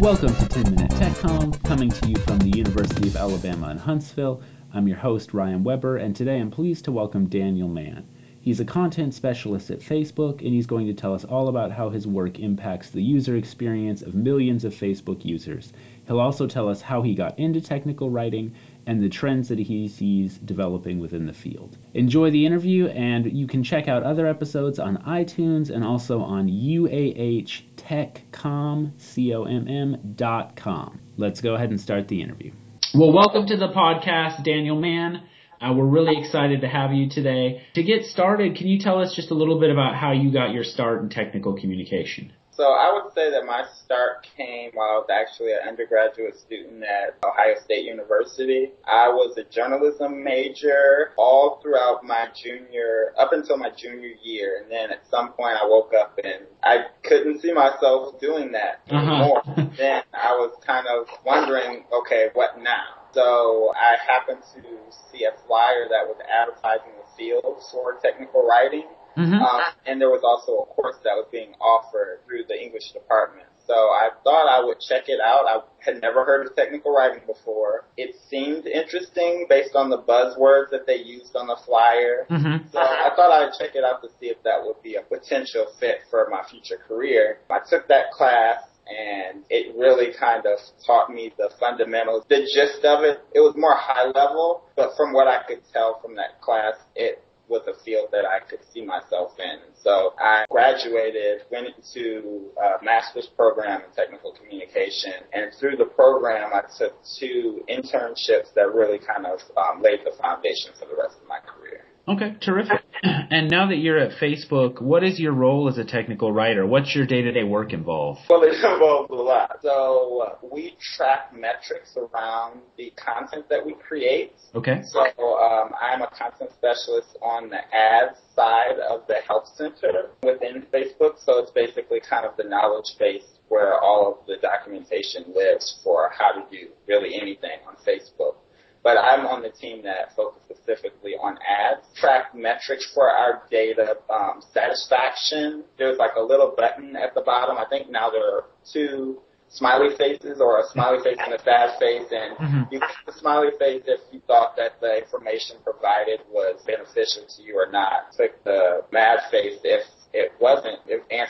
Welcome to 10 Minute Tech TechCom, coming to you from the University of Alabama in Huntsville. I'm your host, Ryan Weber, and today I'm pleased to welcome Daniel Mann. He's a content specialist at Facebook, and he's going to tell us all about how his work impacts the user experience of millions of Facebook users. He'll also tell us how he got into technical writing and the trends that he sees developing within the field. Enjoy the interview, and you can check out other episodes on iTunes and also on uahtechcomm.com. Let's go ahead and start the interview. Well, welcome to the podcast, Daniel Mann. Uh, we're really excited to have you today. To get started, can you tell us just a little bit about how you got your start in technical communication? So I would say that my start came while I was actually an undergraduate student at Ohio State University. I was a journalism major all throughout my junior, up until my junior year. And then at some point I woke up and I couldn't see myself doing that uh-huh. anymore. then I was kind of wondering, okay, what now? So I happened to see a flyer that was advertising the field for technical writing. Mm-hmm. Um, and there was also a course that was being offered through the English department. So I thought I would check it out. I had never heard of technical writing before. It seemed interesting based on the buzzwords that they used on the flyer. Mm-hmm. So I thought I'd check it out to see if that would be a potential fit for my future career. I took that class and it really kind of taught me the fundamentals. The gist of it, it was more high level, but from what I could tell from that class, it was a field that I could see myself in. So I graduated, went into a master's program in technical communication, and through the program, I took two internships that really kind of um, laid the foundation for the rest of my career. Okay, terrific. And now that you're at Facebook, what is your role as a technical writer? What's your day-to-day work involve? Well, it involves a lot. So uh, we track metrics around the content that we create. Okay. So um, I'm a content specialist on the ads side of the help center within Facebook. So it's basically kind of the knowledge base where all of the documentation lives for how to do really anything on Facebook but I'm on the team that focuses specifically on ads, track metrics for our data um, satisfaction. There's like a little button at the bottom. I think now there are two smiley faces or a smiley face and a sad face and mm-hmm. you click the smiley face if you thought that the information provided was beneficial to you or not. Click the mad face if it wasn't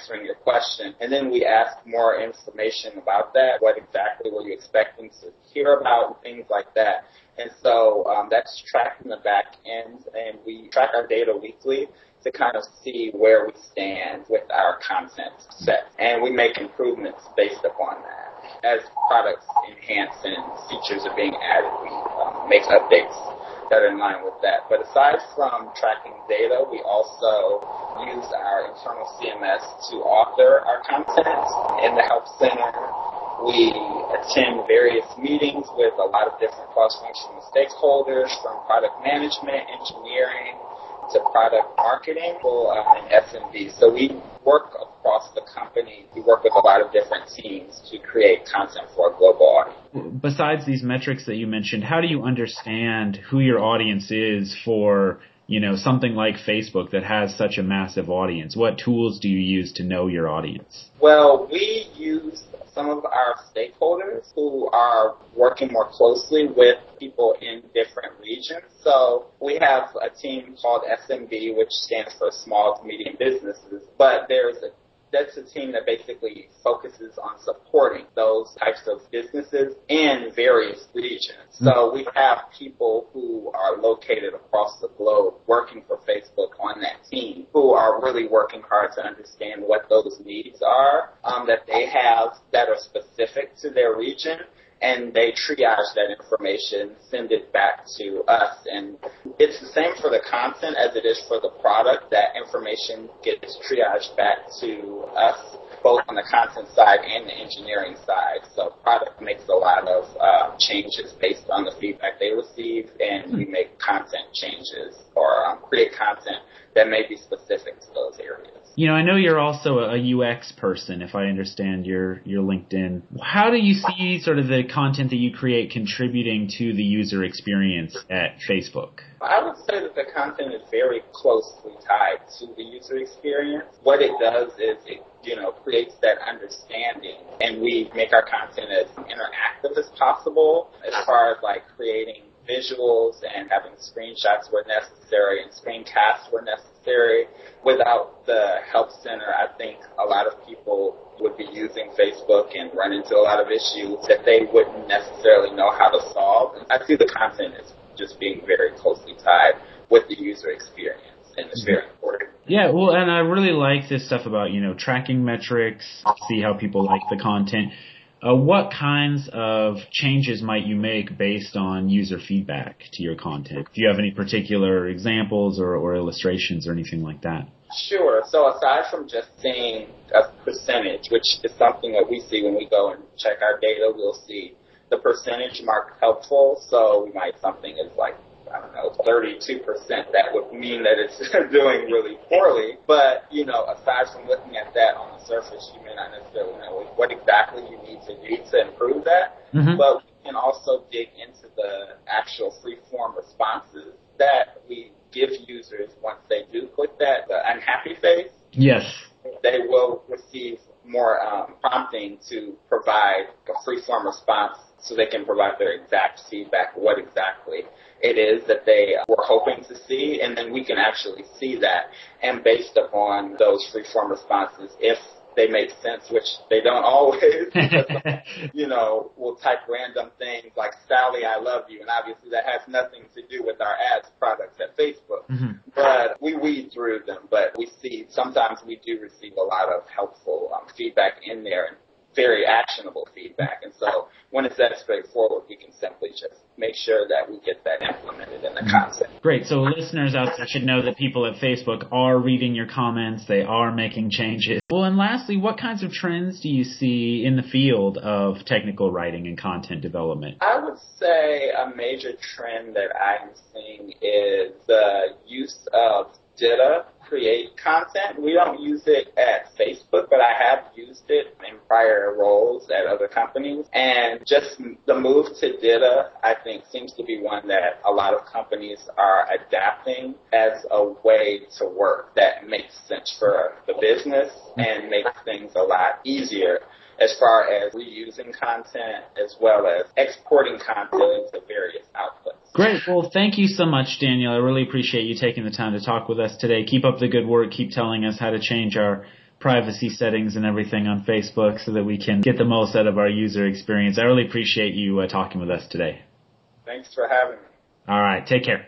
answering your question. And then we ask more information about that. What exactly were you expecting to hear about? and Things like that. And so um, that's tracked in the back end, and we track our data weekly to kind of see where we stand with our content set. And we make improvements based upon that. As products enhance and features are being added, we um, make updates that in line with that. But aside from tracking data, we also use our internal CMS to author our content in the Help Center we attend various meetings with a lot of different cross-functional stakeholders from product management, engineering, to product marketing uh, and SMB. So we work across the company. We work with a lot of different teams to create content for a global audience. Besides these metrics that you mentioned, how do you understand who your audience is for you know, something like Facebook that has such a massive audience? What tools do you use to know your audience? Well, we use some of our stakeholders who are working more closely with people in different regions. So we have a team called SMB, which stands for Small to Medium Businesses, but there's a that's a team that basically focuses on supporting those types of businesses in various regions. So we have people who are located across the globe working for Facebook on that team who are really working hard to understand what those needs are um, that they have that are specific to their region and they triage that information, send it back to us. And it's the same for the content as it is for the product. That information gets triaged back to us, both on the content side and the engineering side. So product makes a lot of uh, changes based on the feedback they receive, and we make content changes or um, create content that may be specific to those areas. You know, I know you're also a UX person, if I understand your, your LinkedIn. How do you see sort of the content that you create contributing to the user experience at Facebook? I would say that the content is very closely tied to the user experience. What it does is it you know, creates that understanding and we make our content as interactive as possible as far as like creating visuals and having screenshots where necessary and screencasts where necessary. Without the help center, I think a lot of people would be using Facebook and run into a lot of issues that they wouldn't necessarily know how to solve. I see the content as just being very closely tied with the user experience and it's very important. Yeah, well, and I really like this stuff about, you know, tracking metrics, see how people like the content. Uh, what kinds of changes might you make based on user feedback to your content? Do you have any particular examples or, or illustrations or anything like that? Sure. So aside from just seeing a percentage, which is something that we see when we go and check our data, we'll see the percentage mark helpful. So we might something is like I don't know, 32%, that would mean that it's doing really poorly. But, you know, aside from looking at that on the surface, you may not necessarily know what exactly you need to do to improve that. Mm-hmm. But we can also dig into the actual free form responses that we give users once they do click that, the unhappy face. Yes. They will receive more um, prompting to provide a free form response so they can provide their exact feedback, what exactly it is that they were hoping to see, and then we can actually see that. And based upon those free-form responses, if they make sense, which they don't always, you know, we'll type random things like Sally, I love you, and obviously that has nothing to do with our ads products at Facebook. Mm-hmm. But we weed through them, but we see sometimes we do receive a lot of helpful um, feedback in there and very actionable feedback. And so when it's that straightforward, we can simply just make sure that we get that implemented in the content. Great. So listeners out there should know that people at Facebook are reading your comments. They are making changes. Well, and lastly, what kinds of trends do you see in the field of technical writing and content development? I would say a major trend that I'm seeing is the use of DITA create content. We don't use it at Facebook, but I have used it in prior roles at other companies. And just the move to DITA, I think, seems to be one that a lot of companies are adapting as a way to work that makes sense for the business and makes things a lot easier as far as reusing content as well as exporting content into various outputs. Great. Well, thank you so much, Daniel. I really appreciate you taking the time to talk with us today. Keep up the good work. Keep telling us how to change our privacy settings and everything on Facebook so that we can get the most out of our user experience. I really appreciate you uh, talking with us today. Thanks for having me. All right. Take care.